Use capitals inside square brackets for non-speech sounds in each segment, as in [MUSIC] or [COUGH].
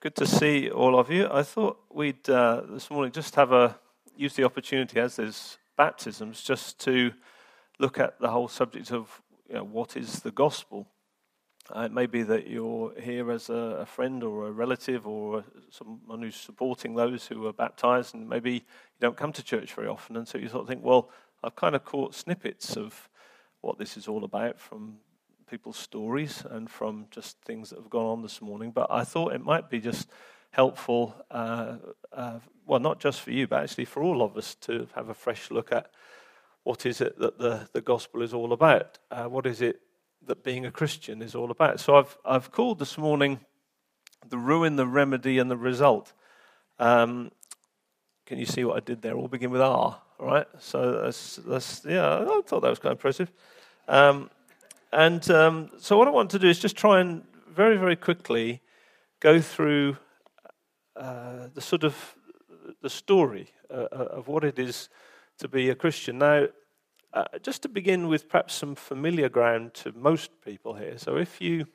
good to see all of you. I thought we'd uh, this morning just have a use the opportunity as there's baptisms just to look at the whole subject of you know, what is the gospel. Uh, it may be that you're here as a, a, friend or a relative or someone who's supporting those who are baptized, and maybe you don't come to church very often, and so you sort of think, well, I've kind of caught snippets of what this is all about from people's stories and from just things that have gone on this morning. But I thought it might be just helpful, uh, uh, well, not just for you, but actually for all of us to have a fresh look at what is it that the, the gospel is all about? Uh, what is it that being a Christian is all about? So I've, I've called this morning the ruin, the remedy, and the result. Um, can you see what I did there? All begin with R, right? So that's, that's yeah, I thought that was quite impressive. Um, and um, so, what I want to do is just try and very, very quickly go through uh, the sort of the story uh, uh, of what it is to be a Christian. Now, uh, just to begin with, perhaps some familiar ground to most people here. So, if you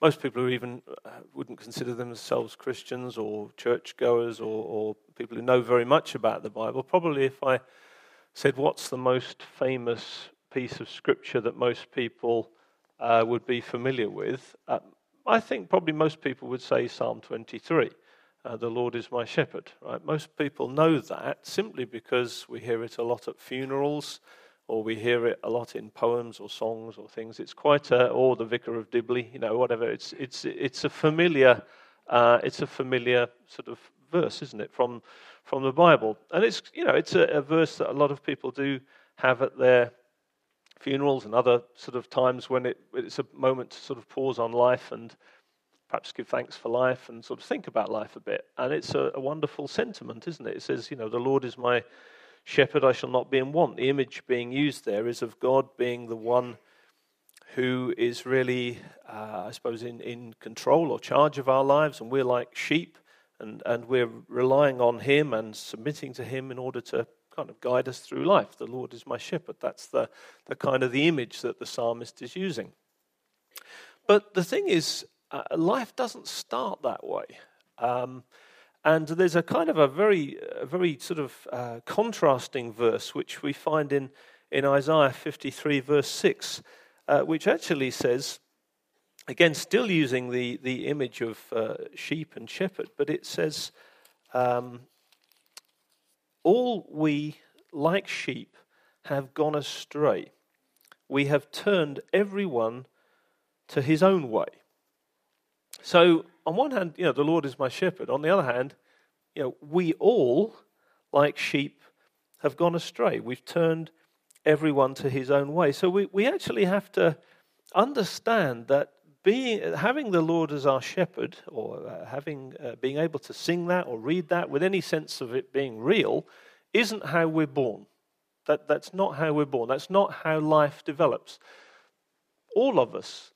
most people who even uh, wouldn't consider themselves Christians or churchgoers or, or people who know very much about the Bible, probably if I said, What's the most famous piece of scripture that most people uh, would be familiar with, uh, I think probably most people would say Psalm 23. Uh, the Lord is my shepherd. Right? Most people know that simply because we hear it a lot at funerals, or we hear it a lot in poems or songs or things. It's quite a, or the Vicar of Dibley, you know, whatever. It's it's it's a familiar, uh, it's a familiar sort of verse, isn't it, from from the Bible? And it's you know it's a, a verse that a lot of people do have at their funerals and other sort of times when it, it's a moment to sort of pause on life and perhaps give thanks for life and sort of think about life a bit. And it's a, a, wonderful sentiment, isn't it? It says, you know, the Lord is my shepherd, I shall not be in want. The image being used there is of God being the one who is really, uh, I suppose, in, in control or charge of our lives, and we're like sheep. And, and we're relying on him and submitting to him in order to kind of guide us through life. The Lord is my shepherd. That's the, the kind of the image that the psalmist is using. But the thing is, uh, life doesn't start that way. Um, and there's a kind of a very, a very sort of uh, contrasting verse which we find in, in Isaiah 53, verse 6, uh, which actually says, again, still using the, the image of uh, sheep and shepherd, but it says, um, all we, like sheep, have gone astray. We have turned everyone to his own way. So, on one hand, you know, the Lord is my shepherd. On the other hand, you know, we all, like sheep, have gone astray. We've turned everyone to his own way. So, we, we actually have to understand that being, having the Lord as our shepherd, or uh, having, uh, being able to sing that or read that with any sense of it being real, isn't how we're born. That, that's not how we're born. That's not how life develops. All of us,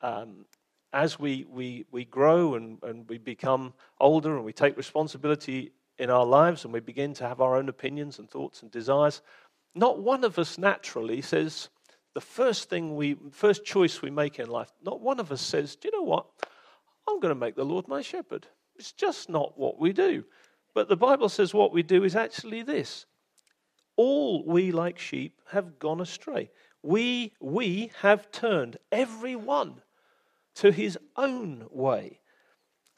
um, as we, we, we grow and, and we become older and we take responsibility in our lives and we begin to have our own opinions and thoughts and desires, not one of us naturally says, the first thing we, first choice we make in life, not one of us says, Do you know what? I'm going to make the Lord my shepherd. It's just not what we do. But the Bible says what we do is actually this all we like sheep have gone astray. We, we have turned every one to his own way.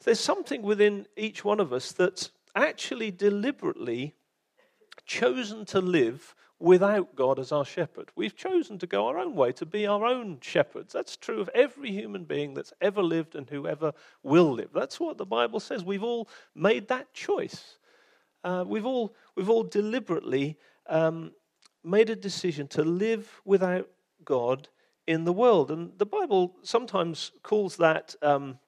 There's something within each one of us that's actually deliberately chosen to live without God as our shepherd. We've chosen to go our own way, to be our own shepherds. That's true of every human being that's ever lived and whoever will live. That's what the Bible says. We've all made that choice. Uh, we've, all, we've all deliberately um, made a decision to live without God in the world. And the Bible sometimes calls that. Um,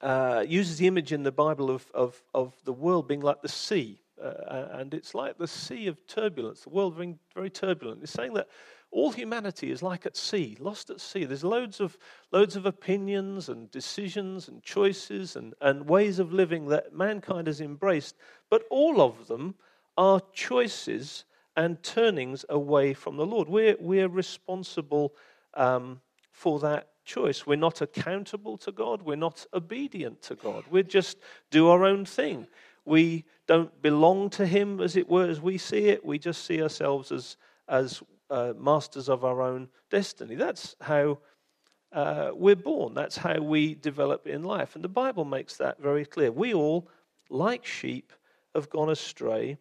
uh, uses the image in the Bible of, of, of the world being like the sea. Uh, and it's like the sea of turbulence, the world being very turbulent. It's saying that all humanity is like at sea, lost at sea. There's loads of, loads of opinions and decisions and choices and, and ways of living that mankind has embraced, but all of them are choices and turnings away from the Lord. We're, we're responsible um, for that choice. We're not accountable to God. We're not obedient to God. We just do our own thing. We don't belong to Him, as it were, as we see it. We just see ourselves as, as uh, masters of our own destiny. That's how uh, we're born. That's how we develop in life. And the Bible makes that very clear. We all, like sheep, have gone astray,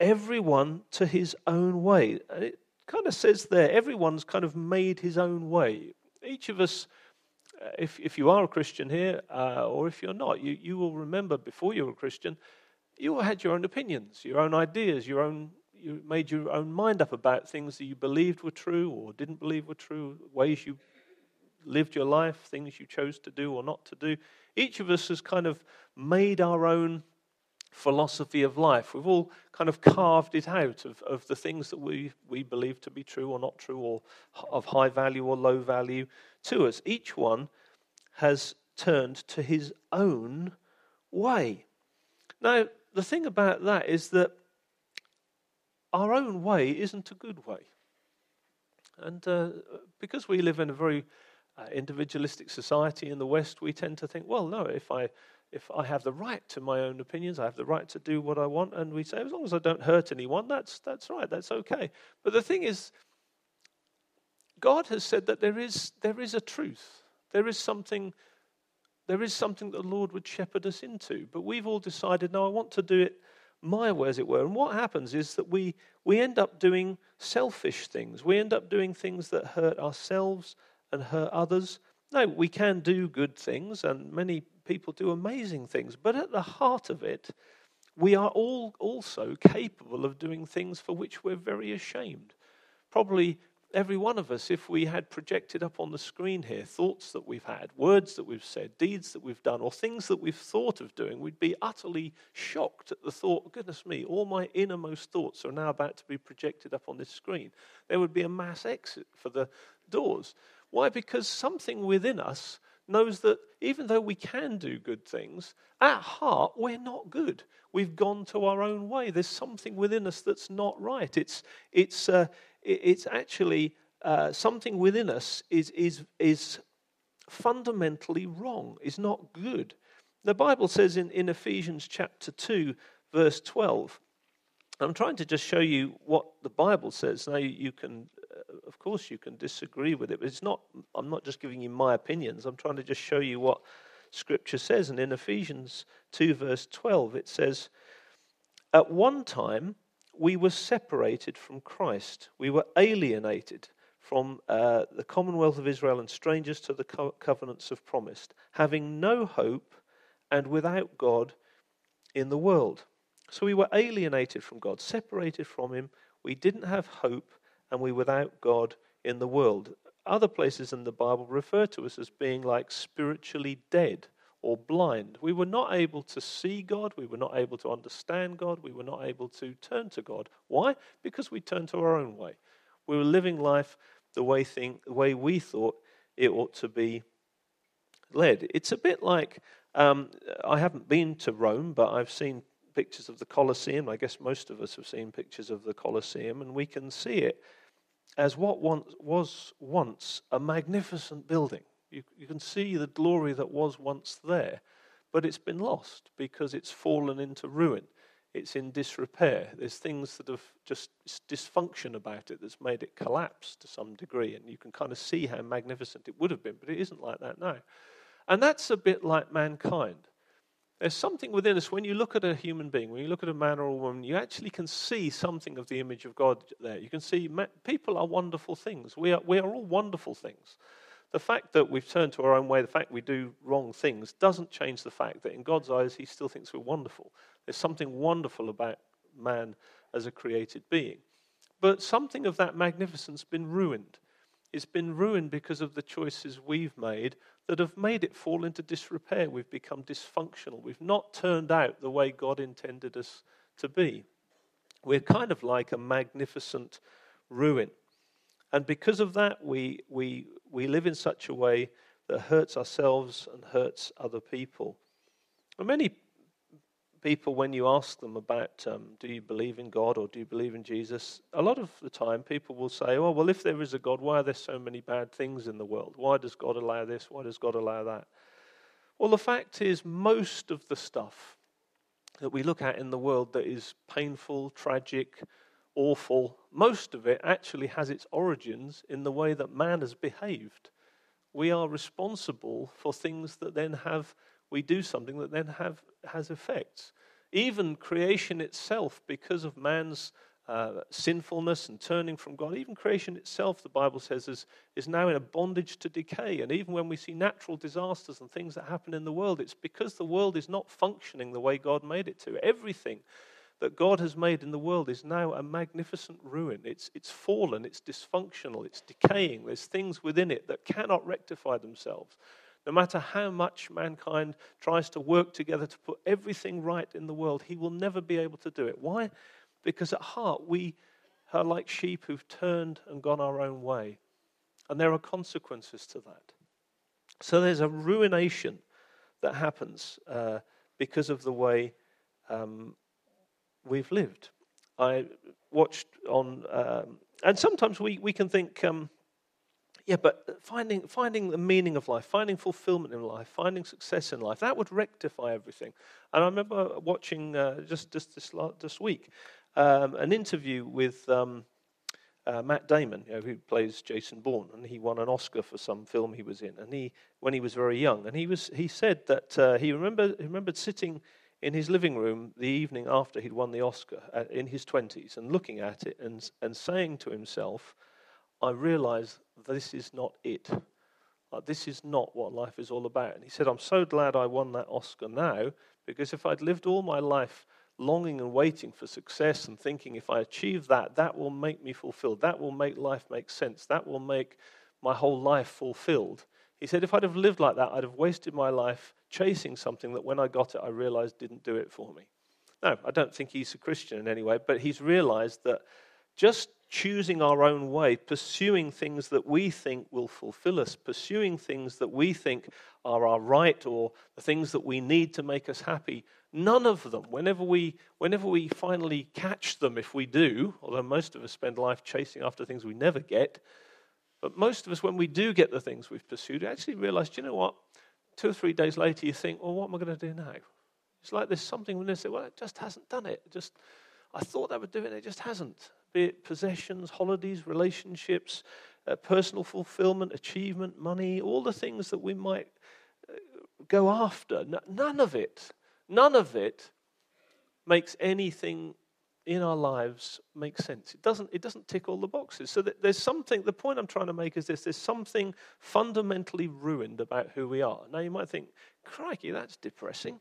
everyone to his own way. And It kind of says there, everyone's kind of made his own way. Each of us, uh, if, if you are a Christian here, uh, or if you're not, you, you will remember before you were a Christian, you all had your own opinions, your own ideas, your own you made your own mind up about things that you believed were true or didn't believe were true, ways you lived your life, things you chose to do or not to do. Each of us has kind of made our own philosophy of life. We've all kind of carved it out of, of the things that we, we believe to be true or not true, or of high value or low value to us. Each one has turned to his own way. Now, the thing about that is that our own way isn't a good way. And uh, because we live in a very uh, individualistic society in the West, we tend to think, well, no, if I if I have the right to my own opinions, I have the right to do what I want, and we say, as long as I don't hurt anyone, that's that's right, that's okay. But the thing is, God has said that there is there is a truth, there is something, there is something that the Lord would shepherd us into. But we've all decided, no, I want to do it my way, as it were. And what happens is that we, we end up doing selfish things. We end up doing things that hurt ourselves and hurt others. No, we can do good things, and many people do amazing things. But at the heart of it, we are all also capable of doing things for which we're very ashamed. Probably every one of us, if we had projected up on the screen here thoughts that we've had, words that we've said, deeds that we've done, or things that we've thought of doing, we'd be utterly shocked at the thought, goodness me, all my innermost thoughts are now about to be projected up on this screen. There would be a mass exit for the doors. Why? Because something within us knows that even though we can do good things, at heart, we're not good. We've gone to our own way. There's something within us that's not right. It's, it's, uh, it's actually uh, something within us is, is, is fundamentally wrong, is not good. The Bible says in, in Ephesians chapter 2, verse 12, I'm trying to just show you what the Bible says. Now, you, you can, of course, you can disagree with it, but it's not, I'm not just giving you my opinions. I'm trying to just show you what Scripture says. And in Ephesians 2, verse 12, it says, At one time, we were separated from Christ. We were alienated from uh, the commonwealth of Israel and strangers to the co- covenants of promise, having no hope and without God in the world. So we were alienated from God, separated from Him. We didn't have hope and we without God in the world. Other places in the Bible refer to us as being like spiritually dead or blind. We were not able to see God. We were not able to understand God. We were not able to turn to God. Why? Because we turned to our own way. We were living life the way, thing, the way we thought it ought to be led. It's a bit like um, I haven't been to Rome, but I've seen pictures of the Colosseum. I guess most of us have seen pictures of the Colosseum, and we can see it as what once, was once a magnificent building. You, you can see the glory that was once there, but it's been lost because it's fallen into ruin. It's in disrepair. There's things that have just dysfunction about it that's made it collapse to some degree, and you can kind of see how magnificent it would have been, but it isn't like that now. And that's a bit like mankind. There's something within us, when you look at a human being, when you look at a man or a woman, you actually can see something of the image of God there. You can see people are wonderful things. We are, we are all wonderful things. The fact that we've turned to our own way, the fact we do wrong things, doesn't change the fact that in God's eyes, He still thinks we're wonderful. There's something wonderful about man as a created being. But something of that magnificence has been ruined. It's been ruined because of the choices we've made that have made it fall into disrepair. We've become dysfunctional. We've not turned out the way God intended us to be. We're kind of like a magnificent ruin. And because of that, we, we, we live in such a way that hurts ourselves and hurts other people. And many people, when you ask them about um, do you believe in God or do you believe in Jesus, a lot of the time people will say, oh, well, if there is a God, why are there so many bad things in the world? Why does God allow this? Why does God allow that? Well, the fact is, most of the stuff that we look at in the world that is painful, tragic, awful, most of it actually has its origins in the way that man has behaved. We are responsible for things that then have, we do something that then have, has effects. Even creation itself, because of man's uh, sinfulness and turning from God, even creation itself, the Bible says, is, is now in a bondage to decay. And even when we see natural disasters and things that happen in the world, it's because the world is not functioning the way God made it to. Everything that God has made in the world is now a magnificent ruin. It's, it's fallen, it's dysfunctional, it's decaying. There's things within it that cannot rectify themselves. No matter how much mankind tries to work together to put everything right in the world, he will never be able to do it. Why? Because at heart, we are like sheep who've turned and gone our own way. And there are consequences to that. So there's a ruination that happens uh, because of the way um, we've lived. I watched on, um, and sometimes we, we can think, um, yeah, but finding, finding the meaning of life, finding fulfillment in life, finding success in life, that would rectify everything. And I remember watching uh, just, just this, this week um, an interview with um, uh, Matt Damon, you know, who plays Jason Bourne, and he won an Oscar for some film he was in, and he when he was very young, and he was he said that uh, he remember he remembered sitting in his living room the evening after he'd won the Oscar uh, in his 20s and looking at it and, and saying to himself, I realize this is not it. This is not what life is all about. And he said, I'm so glad I won that Oscar now because if I'd lived all my life longing and waiting for success and thinking if I achieve that, that will make me fulfilled. That will make life make sense. That will make my whole life fulfilled. He said, if I'd have lived like that, I'd have wasted my life chasing something that when I got it, I realized didn't do it for me. No, I don't think he's a Christian in any way, but he's realized that just choosing our own way, pursuing things that we think will fulfill us, pursuing things that we think are our right or the things that we need to make us happy, none of them, whenever we, whenever we finally catch them, if we do, although most of us spend life chasing after things we never get, but most of us, when we do get the things we've pursued, actually realize, do you know what? Two or three days later, you think, well, what am I going to do now? It's like there's something within us that, well, it just hasn't done it. it just, I thought I would do it, it just hasn't. Be it possessions, holidays, relationships, uh, personal fulfillment, achievement, money, all the things that we might uh, go after. N- none of it, none of it makes anything in our lives make sense. It doesn't, it doesn't tick all the boxes. So there's something, the point I'm trying to make is this there's something fundamentally ruined about who we are. Now you might think, crikey, that's depressing.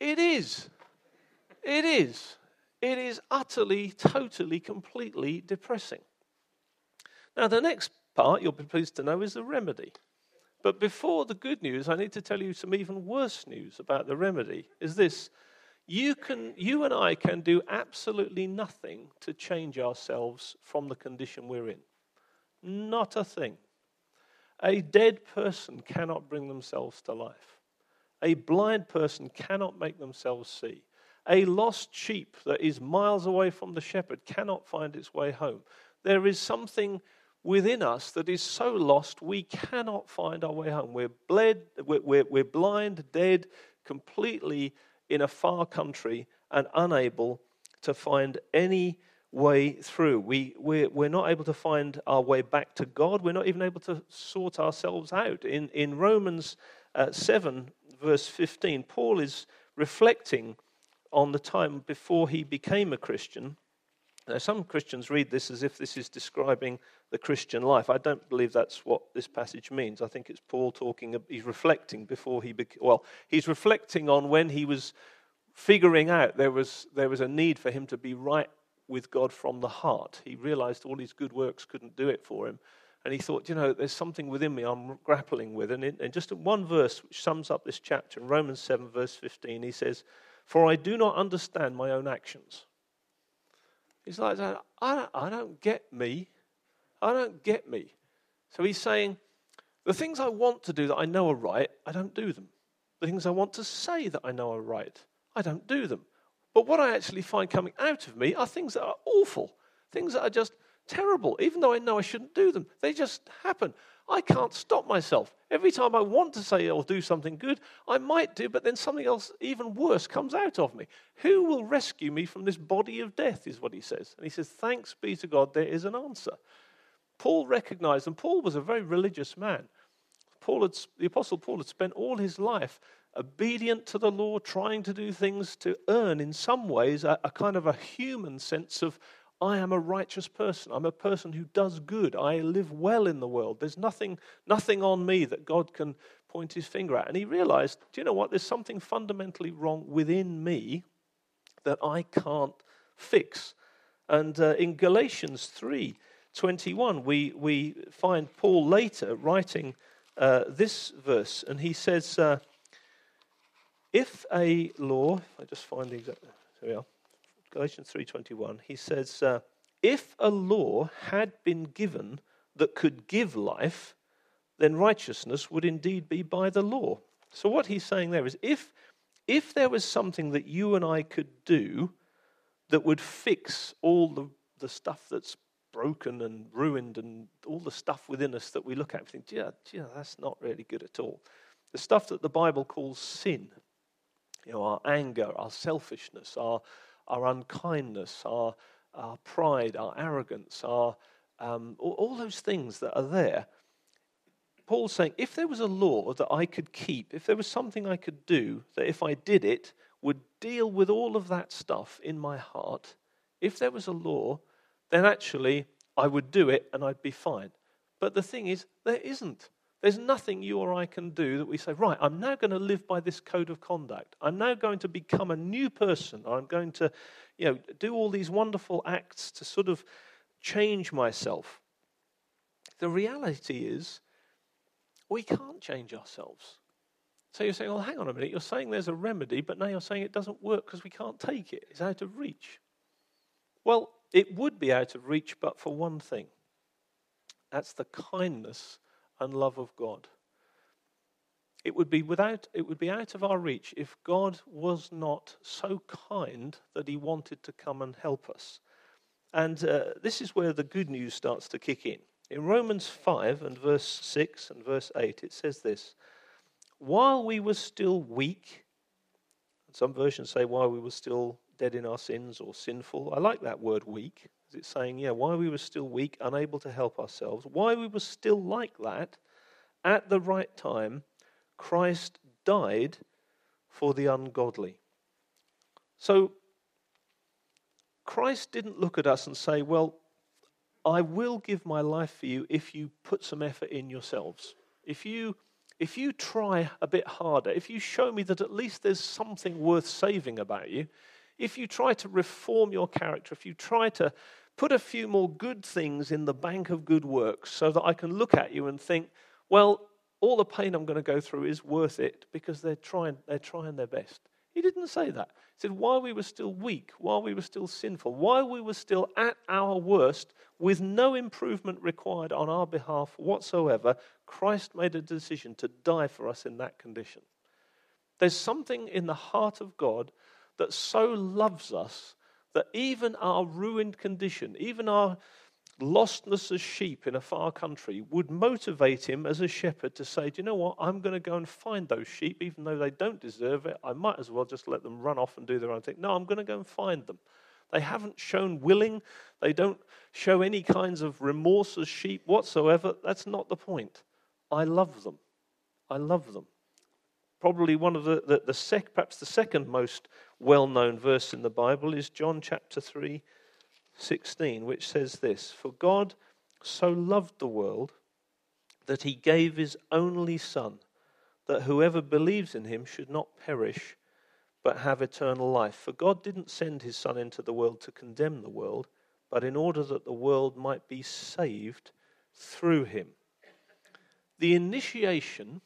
It is. It is. It is utterly, totally, completely depressing. Now, the next part you'll be pleased to know is the remedy. But before the good news, I need to tell you some even worse news about the remedy. Is this you, can, you and I can do absolutely nothing to change ourselves from the condition we're in. Not a thing. A dead person cannot bring themselves to life. A blind person cannot make themselves see. A lost sheep that is miles away from the shepherd cannot find its way home. There is something within us that is so lost we cannot find our way home. We're, bled, we're, we're, blind, dead, completely in a far country and unable to find any way through. We, we're, we're not able to find our way back to God. We're not even able to sort ourselves out. In, in Romans uh, 7, verse 15, Paul is reflecting on the time before he became a Christian. Now, some Christians read this as if this is describing the Christian life. I don't believe that's what this passage means. I think it's Paul talking, he's reflecting before he, became, well, he's reflecting on when he was figuring out there was, there was a need for him to be right with God from the heart. He realized all his good works couldn't do it for him. And he thought, you know, there's something within me I'm grappling with. And in, in just one verse, which sums up this chapter, in Romans 7, verse 15, he says, For I do not understand my own actions. He's like, I don't, I don't get me. I don't get me. So he's saying, the things I want to do that I know are right, I don't do them. The things I want to say that I know are right, I don't do them. But what I actually find coming out of me are things that are awful, things that are just terrible, even though I know I shouldn't do them. They just happen. I can't stop myself. Every time I want to say or do something good, I might do, but then something else even worse comes out of me. Who will rescue me from this body of death, is what he says. And he says, Thanks be to God, there is an answer. Paul recognized, and Paul was a very religious man. Paul had, the Apostle Paul had spent all his life obedient to the law, trying to do things to earn, in some ways, a, a kind of a human sense of I am a righteous person. I'm a person who does good. I live well in the world. There's nothing, nothing on me that God can point his finger at. And he realized, do you know what? There's something fundamentally wrong within me that I can't fix. And uh, in Galatians 3 21, we, we find Paul later writing uh, this verse, and he says, uh, If a law, I just find the exact, here we are. Galatians 3:21, he says, uh, "If a law had been given that could give life, then righteousness would indeed be by the law." So what he's saying there is, if if there was something that you and I could do that would fix all the, the stuff that's broken and ruined and all the stuff within us that we look at and think, yeah, yeah, that's not really good at all. The stuff that the Bible calls sin, you know, our anger, our selfishness, our our unkindness, our, our pride, our arrogance, our, um, all, all those things that are there. Paul's saying, if there was a law that I could keep, if there was something I could do that if I did it would deal with all of that stuff in my heart, if there was a law, then actually I would do it and I'd be fine. But the thing is, there isn't. There's nothing you or I can do that we say, right, I'm now going to live by this code of conduct. I'm now going to become a new person. I'm going to, you know, do all these wonderful acts to sort of change myself. The reality is, we can't change ourselves. So you're saying, well, hang on a minute, you're saying there's a remedy, but now you're saying it doesn't work because we can't take it. It's out of reach. Well, it would be out of reach, but for one thing that's the kindness and love of God. It would be without it would be out of our reach if God was not so kind that he wanted to come and help us. And uh, this is where the good news starts to kick in. In Romans 5 and verse 6 and verse 8 it says this, while we were still weak, some versions say while we were still dead in our sins or sinful. I like that word weak. It's saying, yeah, why we were still weak, unable to help ourselves, why we were still like that, at the right time, Christ died for the ungodly. So, Christ didn't look at us and say, well, I will give my life for you if you put some effort in yourselves. If you if you try a bit harder, if you show me that at least there's something worth saving about you, if you try to reform your character, if you try to put a few more good things in the bank of good works so that I can look at you and think, well, all the pain I'm going to go through is worth it because they're trying, they're trying their best. He didn't say that. He said, while we were still weak, while we were still sinful, while we were still at our worst, with no improvement required on our behalf whatsoever, Christ made a decision to die for us in that condition. There's something in the heart of God that so loves us that even our ruined condition, even our lostness as sheep in a far country, would motivate him as a shepherd to say, Do you know what? I'm going to go and find those sheep, even though they don't deserve it. I might as well just let them run off and do their own thing. No, I'm going to go and find them. They haven't shown willing, they don't show any kinds of remorse as sheep whatsoever. That's not the point. I love them. I love them. Probably one of the, the, the sec, perhaps the second most well known verse in the Bible is John chapter 3, 16, which says this For God so loved the world that he gave his only Son, that whoever believes in him should not perish, but have eternal life. For God didn't send his Son into the world to condemn the world, but in order that the world might be saved through him. The initiation,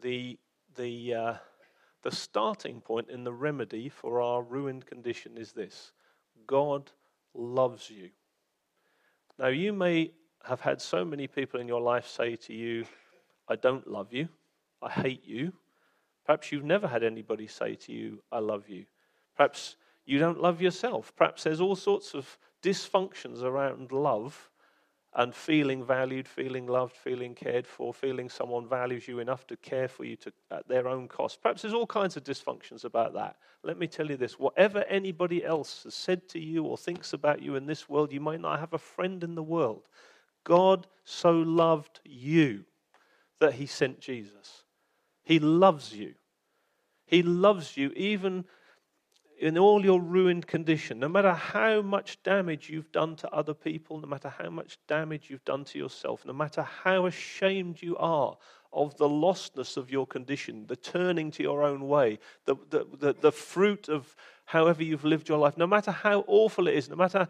the the, uh, the starting point in the remedy for our ruined condition is this God loves you. Now, you may have had so many people in your life say to you, I don't love you, I hate you. Perhaps you've never had anybody say to you, I love you. Perhaps you don't love yourself. Perhaps there's all sorts of dysfunctions around love and feeling valued, feeling loved, feeling cared for, feeling someone values you enough to care for you to, at their own cost. Perhaps there's all kinds of dysfunctions about that. Let me tell you this whatever anybody else has said to you or thinks about you in this world, you might not have a friend in the world. God so loved you that he sent Jesus. He loves you. He loves you even in all your ruined condition, no matter how much damage you've done to other people, no matter how much damage you've done to yourself, no matter how ashamed you are of the lostness of your condition, the turning to your own way, the, the, the, the fruit of however you've lived your life, no matter how awful it is, no matter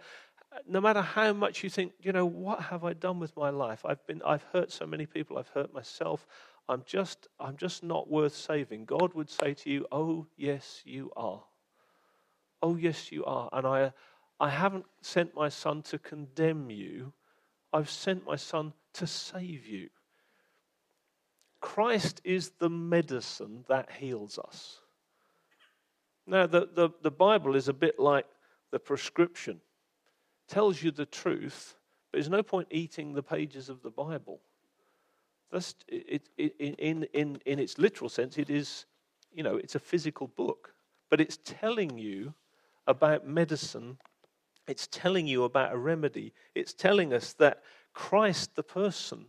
no matter how much you think, you know, what have I done with my life? I've been I've hurt so many people, I've hurt myself. I'm just I'm just not worth saving. God would say to you, "Oh, yes, you are." Oh, yes, you are. And I, I haven't sent my son to condemn you, I've sent my son to save you. Christ is the medicine that heals us. Now, the, the, the Bible is a bit like the prescription. Tells you the truth, but there's no point eating the pages of the Bible. That's, it, it, in, in, in its literal sense, it is, you know, it's a physical book, but it's telling you about medicine, it's telling you about a remedy. It's telling us that Christ, the person,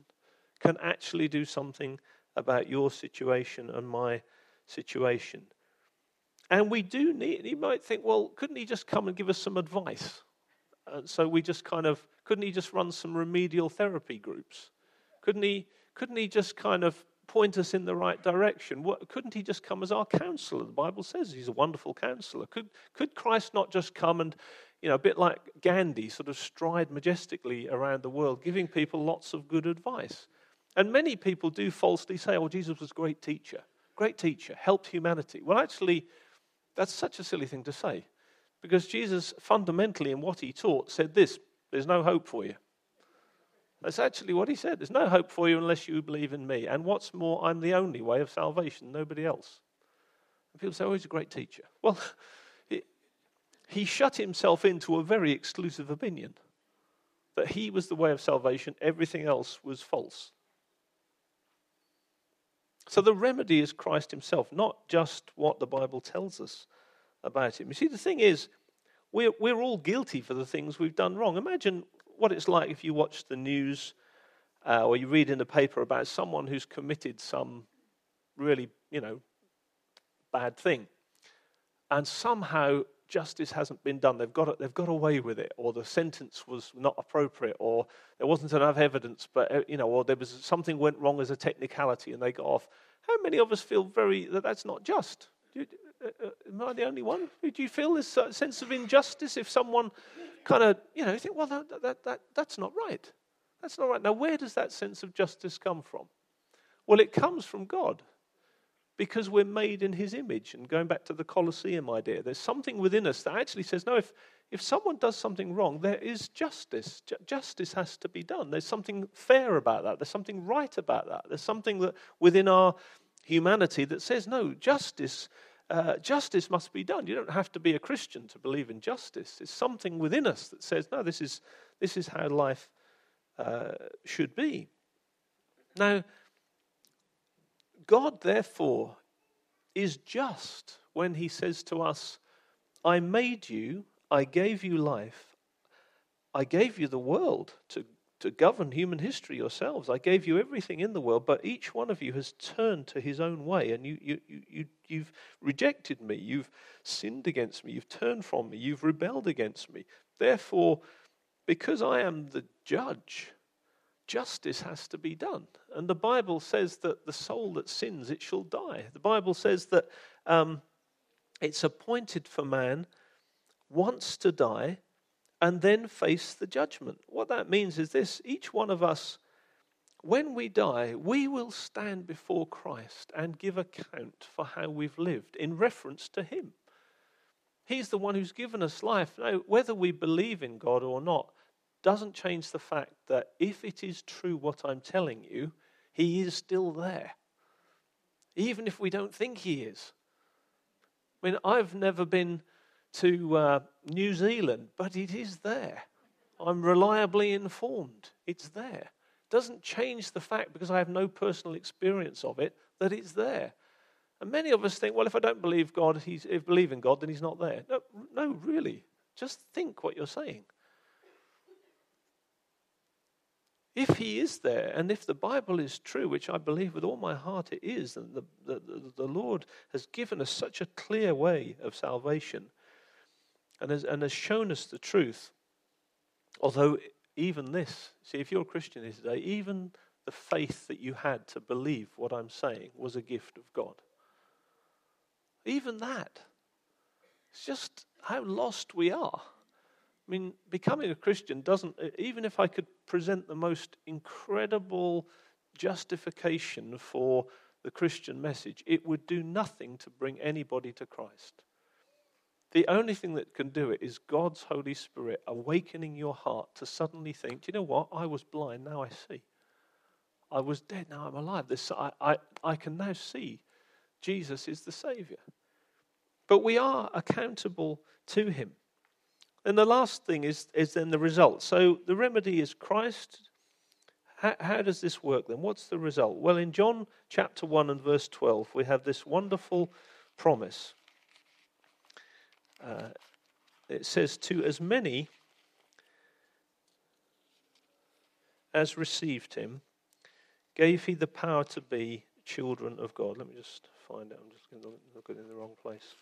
can actually do something about your situation and my situation. And we do need, you might think, well, couldn't he just come and give us some advice? And so we just kind of, couldn't he just run some remedial therapy groups? Couldn't he, couldn't he just kind of point us in the right direction. What, couldn't he just come as our counselor? The Bible says he's a wonderful counselor. Could, could Christ not just come and, you know, a bit like Gandhi, sort of stride majestically around the world, giving people lots of good advice? And many people do falsely say, oh, Jesus was a great teacher, great teacher, helped humanity. Well, actually, that's such a silly thing to say because Jesus fundamentally in what he taught said this there's no hope for you. That's actually what he said. There's no hope for you unless you believe in me. And what's more, I'm the only way of salvation, nobody else. And people say, oh, he's a great teacher. Well, [LAUGHS] he, shut himself into a very exclusive opinion that he was the way of salvation, everything else was false. So the remedy is Christ himself, not just what the Bible tells us about him. You see, the thing is, we're, we're all guilty for the things we've done wrong. Imagine what it's like if you watch the news uh, or you read in the paper about someone who's committed some really, you know, bad thing. And somehow justice hasn't been done. They've got, they've got away with it, or the sentence was not appropriate, or there wasn't enough evidence, but, uh, you know, or there was something went wrong as a technicality and they got off. How many of us feel very that that's not just? Uh, am I the only one? Do you feel this uh, sense of injustice if someone kind of, you know, you think, well, that, that, that, that's not right. That's not right. Now, where does that sense of justice come from? Well, it comes from God because we're made in his image. And going back to the Colosseum idea, there's something within us that actually says, no, if, if someone does something wrong, there is justice. Justice has to be done. There's something fair about that. There's something right about that. There's something that within our humanity that says, no, justice uh, justice must be done. You don't have to be a Christian to believe in justice. It's something within us that says, no, this is, this is how life uh, should be. Now, God, therefore, is just when he says to us, I made you, I gave you life, I gave you the world to to govern human history yourselves. I gave you everything in the world, but each one of you has turned to his own way, and you, you, you, you, have rejected me. You've sinned against me. You've turned from me. You've rebelled against me. Therefore, because I am the judge, justice has to be done. And the Bible says that the soul that sins, it shall die. The Bible says that um, it's appointed for man once to die and then face the judgment. What that means is this each one of us, when we die, we will stand before Christ and give account for how we've lived in reference to Him. He's the one who's given us life. Now, whether we believe in God or not doesn't change the fact that if it is true what I'm telling you, He is still there. even if we don't think He is. I mean, I've never been to uh, New Zealand, but it is there. I'm reliably informed. It's there. Doesn't change the fact, because I have no personal experience of it, that it's there. And many of us think, well, if I don't believe God, he's, if believe in God, then he's not there. No, no, really. Just think what you're saying. If he is there, and if the Bible is true, which I believe with all my heart it is, and the, the, the Lord has given us such a clear way of salvation and has, and has shown us the truth, although even this, see, if you're a Christian here today, even the faith that you had to believe what I'm saying was a gift of God. Even that. It's just how lost we are. I mean, becoming a Christian doesn't, even if I could present the most incredible justification for the Christian message, it would do nothing to bring anybody to Christ. The only thing that can do it is God's Holy Spirit awakening your heart to suddenly think, do you know what? I was blind, now I see. I was dead, now I'm alive. This, I, I, I can now see Jesus is the Savior. But we are accountable to Him. And the last thing is, is then the result. So the remedy is Christ. How, how, does this work then? What's the result? Well, in John chapter 1 and verse 12, we have this wonderful promise. Uh, it says, To as many as received him, gave he the power to be children of God. Let me just find it. I'm just going to look it in the wrong place.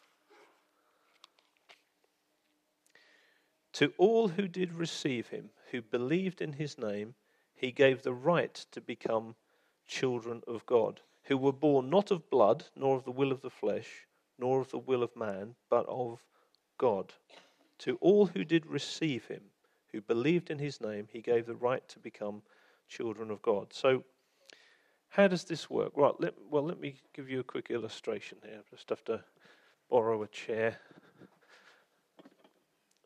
To all who did receive him, who believed in his name, he gave the right to become children of God, who were born not of blood, nor of the will of the flesh, nor of the will of man, but of God. To all who did receive him, who believed in his name, he gave the right to become children of God. So, how does this work? Right, let, well, let me give you a quick illustration here. I just have to borrow a chair.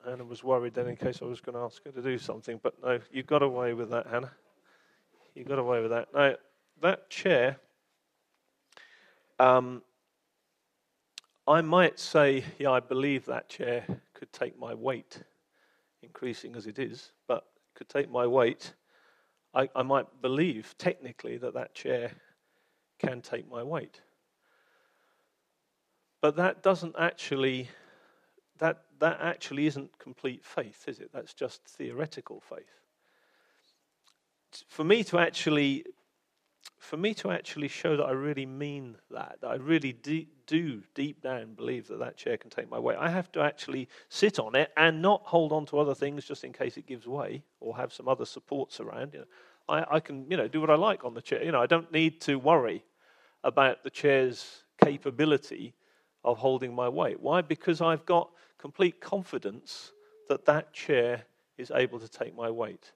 Hannah was worried then in case I was going to ask her to do something, but no, you got away with that, Hannah. You got away with that. Now, that chair, um, I might say, yeah, I believe that chair could take my weight, increasing as it is, but could take my weight. I, I might believe technically that that chair can take my weight. But that doesn't actually that, that actually isn't complete faith, is it? That's just theoretical faith. For me to actually for me to actually show that I really mean that, that I really de- do deep down believe that that chair can take my weight, I have to actually sit on it and not hold on to other things just in case it gives way or have some other supports around. You know, I, I can, you know, do what I like on the chair. You know, I don't need to worry about the chair's capability of holding my weight. Why? Because I've got complete confidence that that chair is able to take my weight.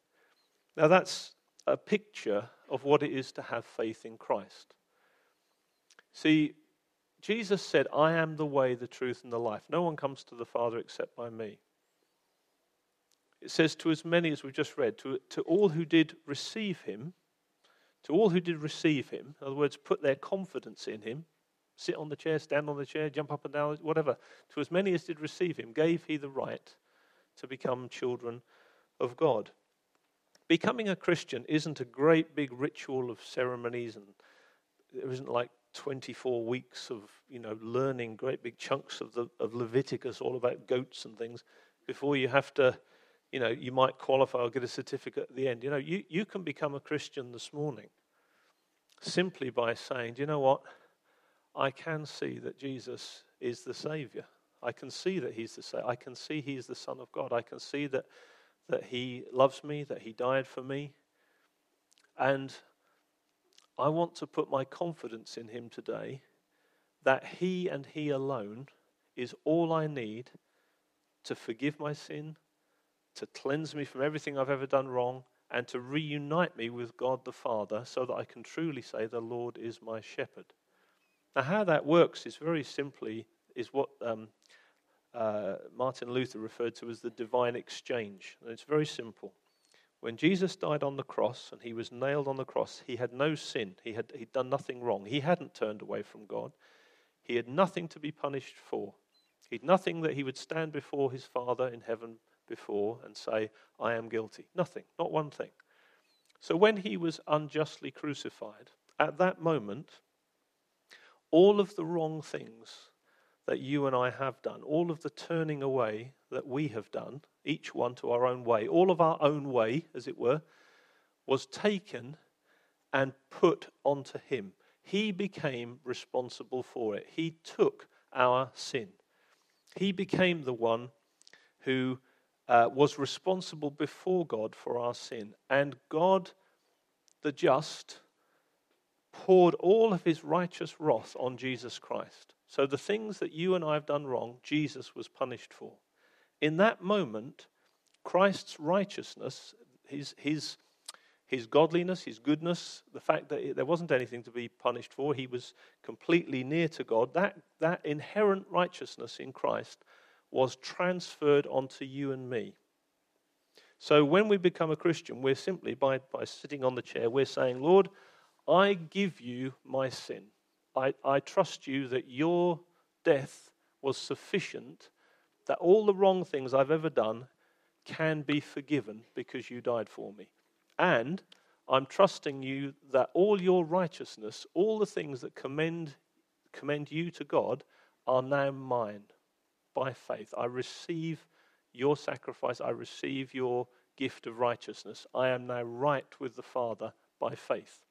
Now, that's a picture of what it is to have faith in Christ. See, Jesus said, I am the way, the truth, and the life. No one comes to the Father except by me. It says, to as many as we've just read, to, to all who did receive him, to all who did receive him, in other words, put their confidence in him, sit on the chair, stand on the chair, jump up and down, whatever. To as many as did receive him, gave he the right to become children of God. Becoming a Christian isn't a great big ritual of ceremonies, and there isn't like 24 weeks of you know learning great big chunks of the of Leviticus all about goats and things before you have to you know you might qualify or get a certificate at the end you know you, you can become a christian this morning simply by saying do you know what I can see that Jesus is the Savior. I can see that He's the Savior. I can see He is the Son of God. I can see that, that He loves me, that He died for me. And I want to put my confidence in Him today that He and He alone is all I need to forgive my sin, to cleanse me from everything I've ever done wrong, and to reunite me with God the Father so that I can truly say, The Lord is my shepherd. Now, how that works is very simply is what um, uh, Martin Luther referred to as the divine exchange. And it's very simple. When Jesus died on the cross and he was nailed on the cross, he had no sin. He had he'd done nothing wrong. He hadn't turned away from God. He had nothing to be punished for. He'd nothing that he would stand before his Father in heaven before and say, I am guilty. Nothing, not one thing. So when he was unjustly crucified, at that moment, all of the wrong things that you and I have done, all of the turning away that we have done, each one to our own way, all of our own way, as it were, was taken and put onto him. He became responsible for it. He took our sin. He became the one who uh, was responsible before God for our sin. And God, the just, poured all of his righteous wrath on Jesus Christ. So the things that you and I have done wrong, Jesus was punished for. In that moment, Christ's righteousness, his, his, his godliness, his goodness, the fact that there wasn't anything to be punished for, he was completely near to God, that, that inherent righteousness in Christ was transferred onto you and me. So when we become a Christian, we're simply, by, by sitting on the chair, we're saying, Lord, I give you my sin. I, I trust you that your death was sufficient, that all the wrong things I've ever done can be forgiven because you died for me. And I'm trusting you that all your righteousness, all the things that commend, commend you to God, are now mine by faith. I receive your sacrifice, I receive your gift of righteousness. I am now right with the Father by faith.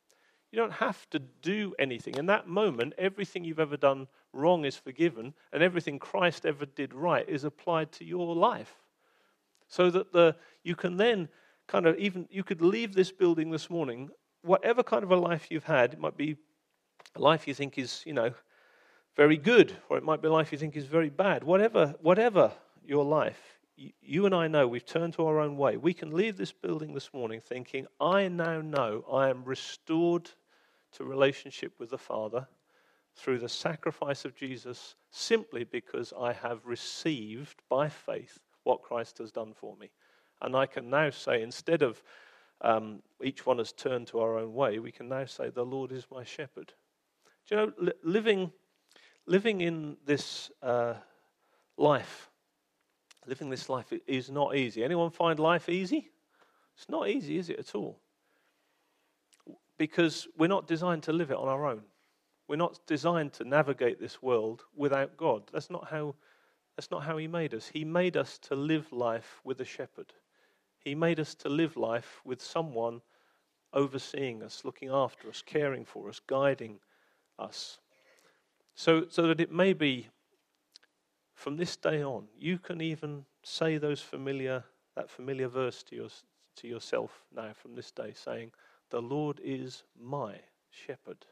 You don't have to do anything. In that moment, everything you've ever done wrong is forgiven, and everything Christ ever did right is applied to your life. So that the, you can then kind of even, you could leave this building this morning, whatever kind of a life you've had, it might be a life you think is, you know, very good, or it might be a life you think is very bad. Whatever, whatever your life, you and I know we've turned to our own way. We can leave this building this morning thinking, I now know I am restored to relationship with the Father through the sacrifice of Jesus simply because I have received by faith what Christ has done for me. And I can now say, instead of um, each one has turned to our own way, we can now say, The Lord is my shepherd. Do you know, li- living, living in this uh, life living this life is not easy. Anyone find life easy? It's not easy, is it at all? Because we're not designed to live it on our own. We're not designed to navigate this world without God. That's not how, that's not how He made us. He made us to live life with a shepherd. He made us to live life with someone overseeing us, looking after us, caring for us, guiding us. So, so that it may be from this day on, you can even say those familiar, that familiar verse to, your, to yourself now from this day, saying, The Lord is my shepherd.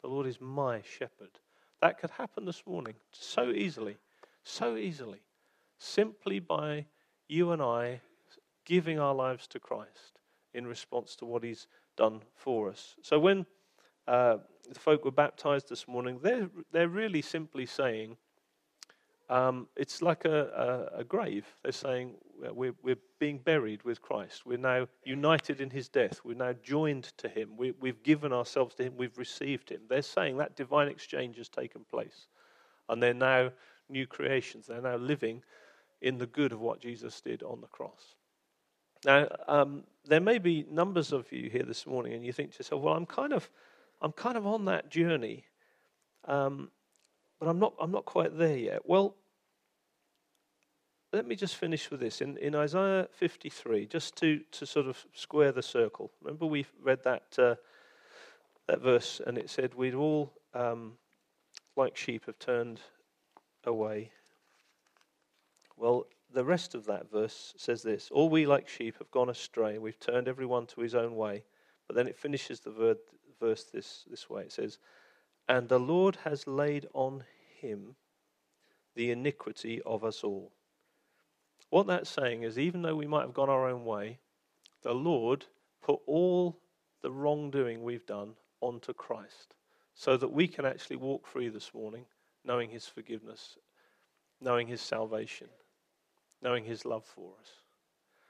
The Lord is my shepherd. That could happen this morning so easily, so easily, simply by you and I giving our lives to Christ in response to what He's done for us. So when uh, the folk were baptized this morning, they're, they're really simply saying, um, it's like a, a, a, grave. They're saying we're, we're being buried with Christ. We're now united in his death. We're now joined to him. We, we've given ourselves to him. We've received him. They're saying that divine exchange has taken place. And they're now new creations. They're now living in the good of what Jesus did on the cross. Now, um, there may be numbers of you here this morning, and you think to yourself, well, I'm kind of, I'm kind of on that journey. Um, but I'm not, I'm not quite there yet. Well, let me just finish with this. In, in Isaiah 53, just to, to sort of square the circle, remember we read that, uh, that verse and it said, We'd all, um, like sheep, have turned away. Well, the rest of that verse says this All we like sheep have gone astray, we've turned everyone to his own way. But then it finishes the verse this, this way it says, And the Lord has laid on him the iniquity of us all. What that's saying is, even though we might have gone our own way, the Lord put all the wrongdoing we've done onto Christ so that we can actually walk free this morning knowing his forgiveness, knowing his salvation, knowing his love for us.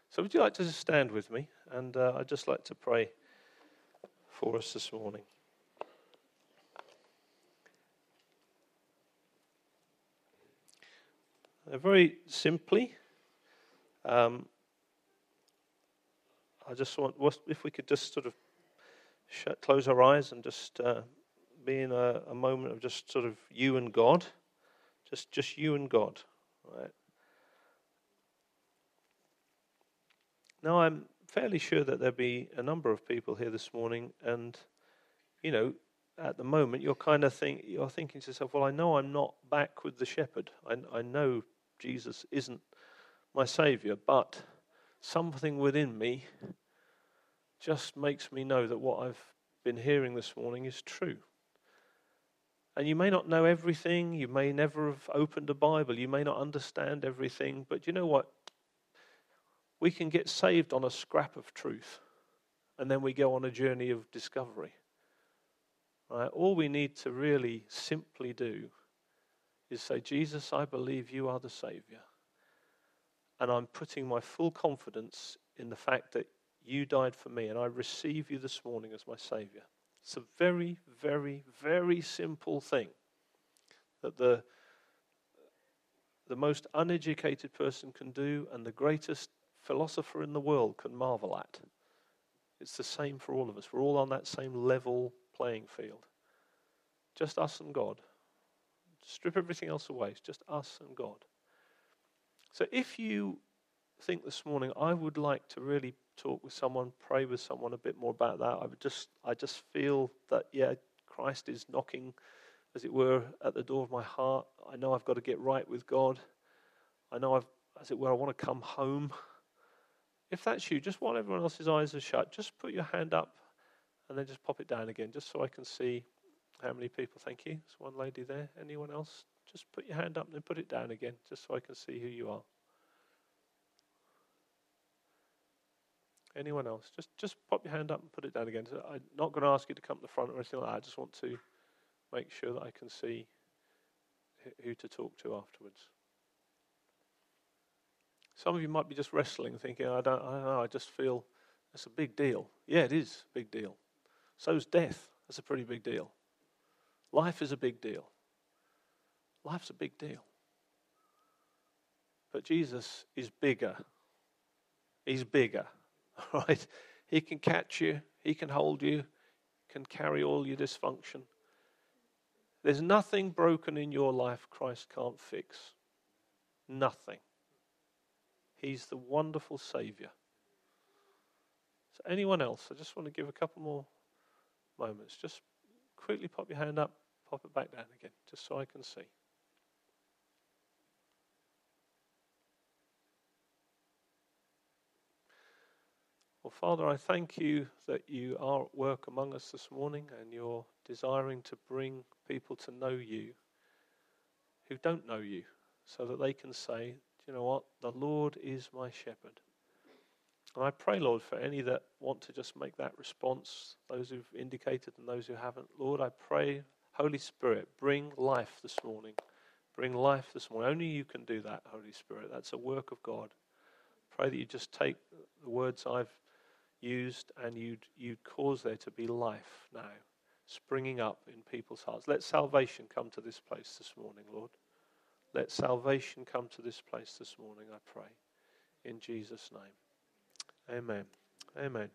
So, would you like to just stand with me? And uh, I'd just like to pray for us this morning. Very simply, um, I just want, if we could just sort of shut, close our eyes and just uh, be in a, a, moment of just sort of you and God, just just you and God, right? Now I'm fairly sure that there'll be a number of people here this morning, and you know, at the moment you're kind of think you're thinking to yourself, well, I know I'm not back with the shepherd. I, I know Jesus isn't my savior, but something within me just makes me know that what I've been hearing this morning is true. And you may not know everything, you may never have opened a Bible, you may not understand everything, but you know what? We can get saved on a scrap of truth, and then we go on a journey of discovery. Right? All we need to really simply do is say, Jesus, I believe you are the Savior. And I'm putting my full confidence in the fact that you died for me, and I receive you this morning as my Savior. It's a very, very, very simple thing that the, the most uneducated person can do, and the greatest philosopher in the world can marvel at. It's the same for all of us. We're all on that same level playing field. Just us and God. Strip everything else away. It's just us and God. So if you think this morning, I would like to really talk with someone, pray with someone a bit more about that. I would just, I just feel that yeah, Christ is knocking, as it were, at the door of my heart. I know I've got to get right with God. I know I've, as it were, I want to come home. If that's you, just while everyone else's eyes are shut, just put your hand up and then just pop it down again, just so I can see how many people? Thank you. There's one lady there. Anyone else? Just put your hand up and then put it down again, just so I can see who you are. Anyone else? Just just pop your hand up and put it down again. So I'm not going to ask you to come to the front or anything like that. I just want to make sure that I can see who to talk to afterwards. Some of you might be just wrestling, thinking, I don't, I don't know, I just feel it's a big deal. Yeah, it is a big deal. So's death. That's a pretty big deal. Life is a big deal. Life's a big deal. But Jesus is bigger. He's bigger, [LAUGHS] right? He can catch you, He can hold you, can carry all your dysfunction. There's nothing broken in your life Christ can't fix. Nothing. He's the wonderful Savior. So, anyone else? I just want to give a couple more moments. Just quickly pop your hand up pop it back down again, just so I can see. Well, Father, I thank you that you are at work among us this morning and you're desiring to bring people to know you who don't know you so that they can say, Do you know what? The Lord is my shepherd. And I pray, Lord, for any that want to just make that response, those who've indicated and those who haven't. Lord, I pray Holy Spirit, bring life this morning. Bring life this morning. Only you can do that, Holy Spirit. That's a work of God. Pray that you just take the words I've used and you'd, you'd cause there to be life now, springing up in people's hearts. Let salvation come to this place this morning, Lord. Let salvation come to this place this morning, I pray. In Jesus' name. Amen. Amen.